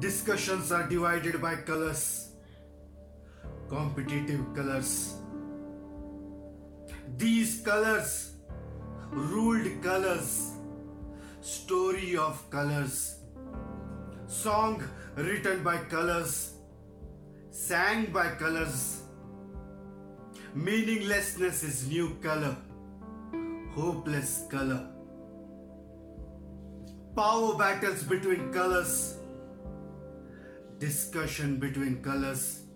Discussions are divided by colors, competitive colors. These colors ruled colors, story of colors, song written by colors, sang by colors. Meaninglessness is new color, hopeless color. Power battles between colors, discussion between colors.